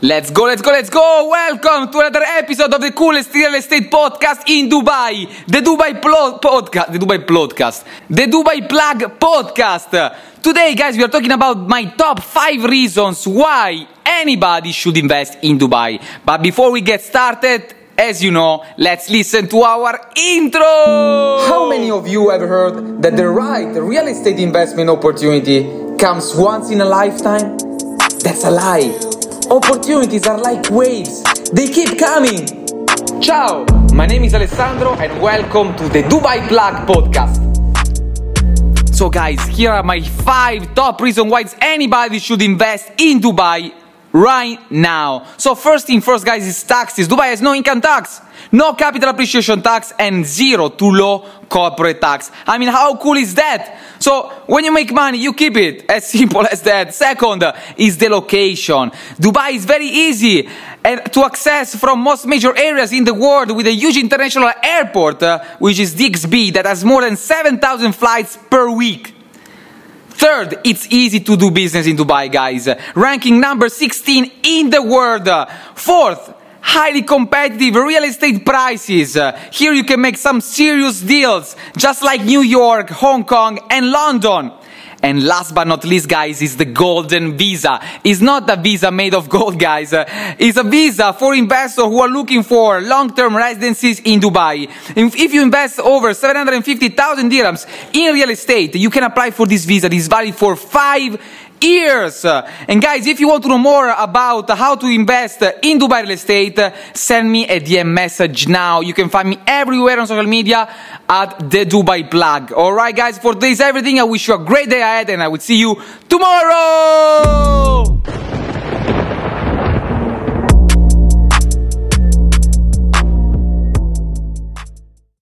Let's go, let's go, let's go! Welcome to another episode of the coolest real estate podcast in Dubai, the Dubai Plo- podcast, the Dubai podcast, the Dubai Plug podcast. Today, guys, we are talking about my top five reasons why anybody should invest in Dubai. But before we get started, as you know, let's listen to our intro. How many of you have heard that the right real estate investment opportunity comes once in a lifetime? That's a lie. Opportunities are like waves, they keep coming. Ciao, my name is Alessandro and welcome to the Dubai Plug podcast. So, guys, here are my five top reasons why anybody should invest in Dubai right now. So, first thing first, guys, is taxes. Dubai has no income tax, no capital appreciation tax, and zero to low corporate tax. I mean, how cool is that? So, when you make money, you keep it. As simple as that. Second is the location. Dubai is very easy and to access from most major areas in the world with a huge international airport, uh, which is DXB, that has more than 7,000 flights per week. Third, it's easy to do business in Dubai, guys. Ranking number 16 in the world. Fourth, highly competitive real estate prices. Here you can make some serious deals, just like New York, Hong Kong, and London. And last but not least, guys, is the golden visa. It's not a visa made of gold, guys. It's a visa for investors who are looking for long-term residencies in Dubai. If you invest over 750,000 dirhams in real estate, you can apply for this visa. Is valid for five years. And guys, if you want to know more about how to invest in Dubai real estate, send me a DM message now. You can find me everywhere on social media at the Dubai Plug. All right, guys, for today's everything. I wish you a great day ahead and I will see you tomorrow.